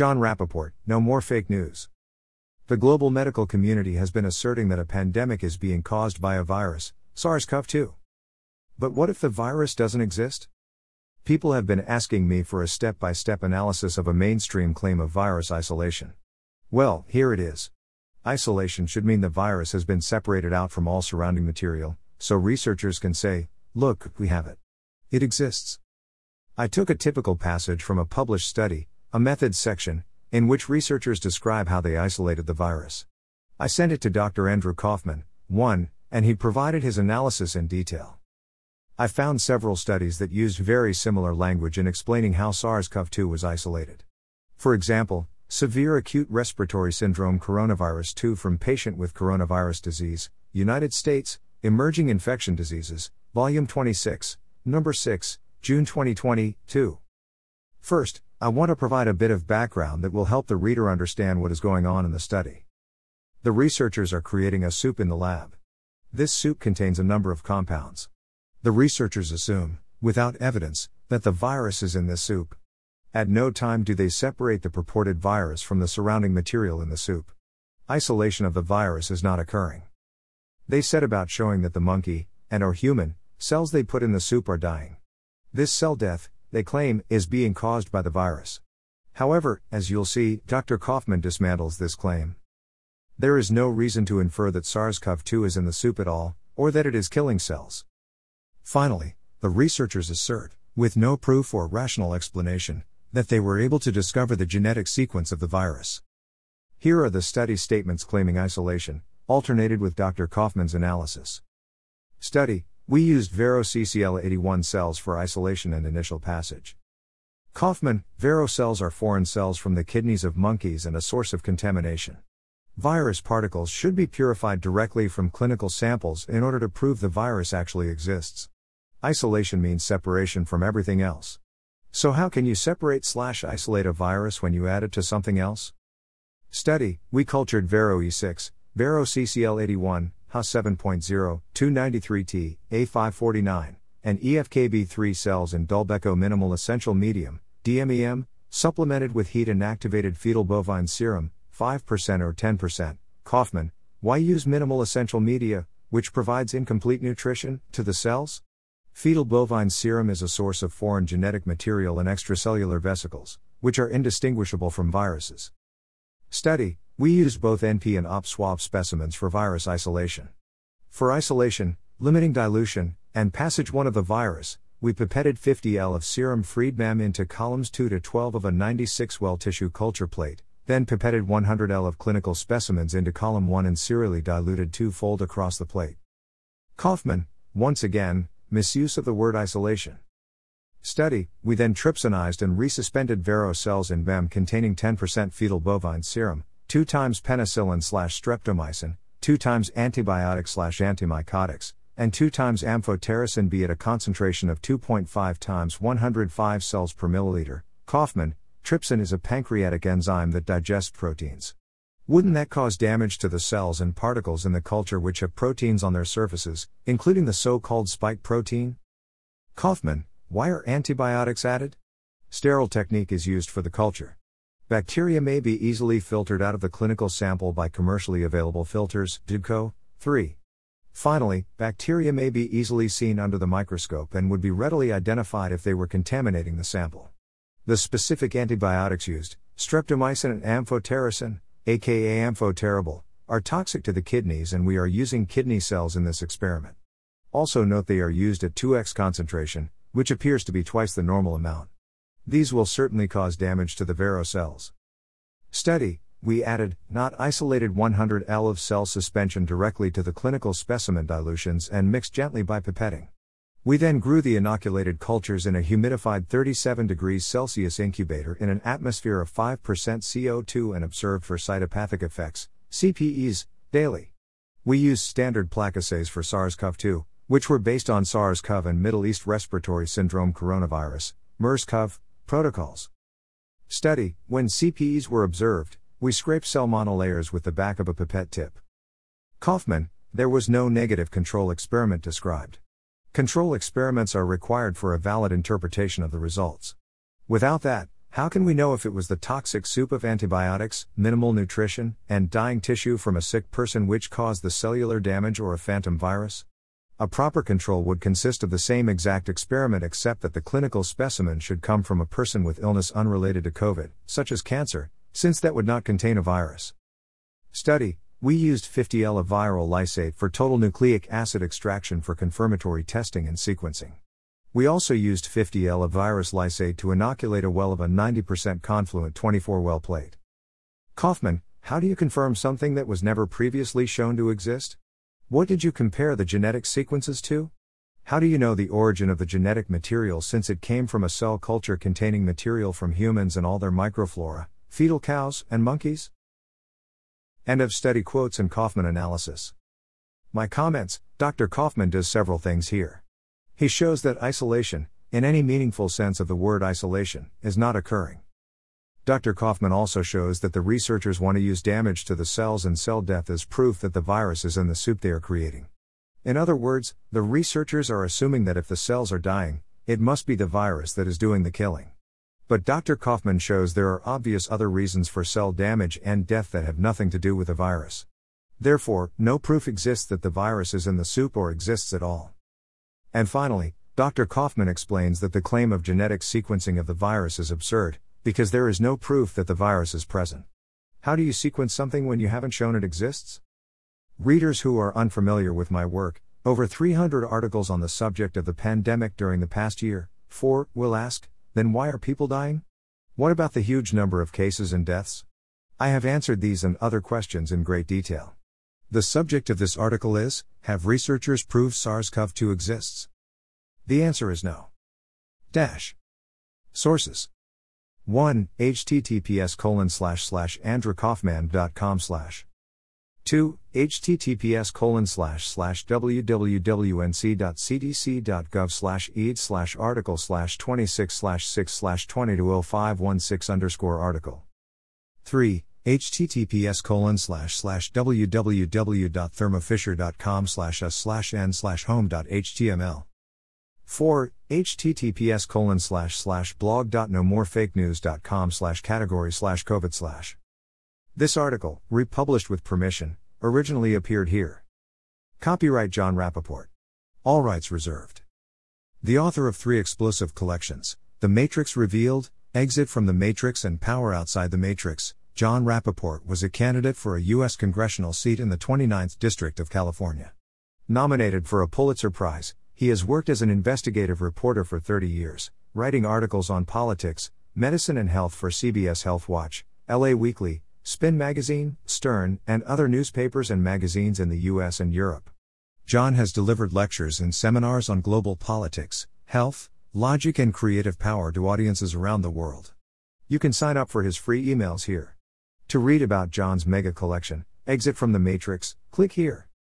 Jon Rappoport, no more fake news. The global medical community has been asserting that a pandemic is being caused by a virus, SARS CoV 2. But what if the virus doesn't exist? People have been asking me for a step by step analysis of a mainstream claim of virus isolation. Well, here it is. Isolation should mean the virus has been separated out from all surrounding material, so researchers can say, look, we have it. It exists. I took a typical passage from a published study, a methods section, in which researchers describe how they isolated the virus. I sent it to Dr. Andrew Kaufman, 1, and he provided his analysis in detail. I found several studies that used very similar language in explaining how SARS CoV 2 was isolated. For example, Severe Acute Respiratory Syndrome Coronavirus 2 from Patient with Coronavirus Disease, United States, Emerging Infection Diseases, Volume 26, Number 6, June 2020, 2. First, I want to provide a bit of background that will help the reader understand what is going on in the study. The researchers are creating a soup in the lab. This soup contains a number of compounds. The researchers assume, without evidence, that the virus is in this soup. At no time do they separate the purported virus from the surrounding material in the soup. Isolation of the virus is not occurring. They set about showing that the monkey, and or human, cells they put in the soup are dying. This cell death, they claim, is being caused by the virus. However, as you'll see, Dr. Kaufman dismantles this claim. There is no reason to infer that SARS CoV 2 is in the soup at all, or that it is killing cells. Finally, the researchers assert, with no proof or rational explanation, that they were able to discover the genetic sequence of the virus. Here are the study statements claiming isolation, alternated with Dr. Kaufman's analysis. Study we used Vero CCL81 cells for isolation and initial passage. Kaufman, Vero cells are foreign cells from the kidneys of monkeys and a source of contamination. Virus particles should be purified directly from clinical samples in order to prove the virus actually exists. Isolation means separation from everything else. So how can you separate slash isolate a virus when you add it to something else? Study, we cultured Vero E6, Vero CCL81, HA 7.0, 293T, A549, and EFKB3 cells in Dulbeco minimal essential medium, DMEM, supplemented with heat and activated fetal bovine serum, 5% or 10%. Kaufman, why use minimal essential media, which provides incomplete nutrition, to the cells? Fetal bovine serum is a source of foreign genetic material in extracellular vesicles, which are indistinguishable from viruses. Study We used both NP and OP swab specimens for virus isolation. For isolation, limiting dilution, and passage 1 of the virus, we pipetted 50 L of serum freed MEM into columns 2 to 12 of a 96 well tissue culture plate, then pipetted 100 L of clinical specimens into column 1 and serially diluted two fold across the plate. Kaufman, once again, misuse of the word isolation. Study, we then trypsinized and resuspended Vero cells in MEM containing 10% fetal bovine serum, 2 times penicillin slash streptomycin, 2 times antibiotics slash antimycotics, and 2 times amphotericin B at a concentration of 2.5 times 105 cells per milliliter. Kaufman, trypsin is a pancreatic enzyme that digests proteins. Wouldn't that cause damage to the cells and particles in the culture which have proteins on their surfaces, including the so called spike protein? Kaufman, why are antibiotics added? Sterile technique is used for the culture. Bacteria may be easily filtered out of the clinical sample by commercially available filters, DIBCO. 3. Finally, bacteria may be easily seen under the microscope and would be readily identified if they were contaminating the sample. The specific antibiotics used, streptomycin and amphotericin, aka amphotericin, are toxic to the kidneys and we are using kidney cells in this experiment. Also note they are used at 2x concentration, which appears to be twice the normal amount. These will certainly cause damage to the Vero cells. Study, we added, not isolated 100 L of cell suspension directly to the clinical specimen dilutions and mixed gently by pipetting. We then grew the inoculated cultures in a humidified 37 degrees Celsius incubator in an atmosphere of 5% CO2 and observed for cytopathic effects, CPEs, daily. We used standard plaque assays for SARS CoV 2, which were based on SARS CoV and Middle East Respiratory Syndrome coronavirus, MERS CoV, protocols. Study When CPEs were observed, we scraped cell monolayers with the back of a pipette tip. Kaufman, there was no negative control experiment described. Control experiments are required for a valid interpretation of the results. Without that, How can we know if it was the toxic soup of antibiotics, minimal nutrition, and dying tissue from a sick person which caused the cellular damage or a phantom virus? A proper control would consist of the same exact experiment except that the clinical specimen should come from a person with illness unrelated to COVID, such as cancer, since that would not contain a virus. Study We used 50 L of viral lysate for total nucleic acid extraction for confirmatory testing and sequencing. We also used 50 L of virus lysate to inoculate a well of a 90% confluent 24 well plate. Kaufman, how do you confirm something that was never previously shown to exist? What did you compare the genetic sequences to? How do you know the origin of the genetic material since it came from a cell culture containing material from humans and all their microflora, fetal cows, and monkeys? End of study quotes and Kaufman analysis. My comments Dr. Kaufman does several things here. He shows that isolation, in any meaningful sense of the word isolation, is not occurring. Dr. Kaufman also shows that the researchers want to use damage to the cells and cell death as proof that the virus is in the soup they are creating. In other words, the researchers are assuming that if the cells are dying, it must be the virus that is doing the killing. But Dr. Kaufman shows there are obvious other reasons for cell damage and death that have nothing to do with the virus. Therefore, no proof exists that the virus is in the soup or exists at all. And finally, Dr. Kaufman explains that the claim of genetic sequencing of the virus is absurd, because there is no proof that the virus is present. How do you sequence something when you haven't shown it exists? Readers who are unfamiliar with my work, over 300 articles on the subject of the pandemic during the past year, 4, will ask, then why are people dying? What about the huge number of cases and deaths? I have answered these and other questions in great detail. The subject of this article is Have researchers proved SARS CoV 2 exists? The answer is no. Dash. Sources 1. https colon slash slash andrewkaufman.com slash 2. https colon slash slash www.nc.cdc.gov slash ed slash article slash 26 slash 6 slash 220516 underscore article 3 https colon slash slash www.thermofisher.com slash us slash n slash home.html 4 https colon slash slash blog.nomorefakenews.com slash category slash covid slash this article republished with permission originally appeared here copyright john rappaport all rights reserved the author of three explosive collections the matrix revealed exit from the matrix and power outside the matrix John Rappaport was a candidate for a U.S. congressional seat in the 29th District of California. Nominated for a Pulitzer Prize, he has worked as an investigative reporter for 30 years, writing articles on politics, medicine, and health for CBS Health Watch, LA Weekly, Spin Magazine, Stern, and other newspapers and magazines in the US and Europe. John has delivered lectures and seminars on global politics, health, logic, and creative power to audiences around the world. You can sign up for his free emails here. To read about John's mega collection, Exit from the Matrix, click here.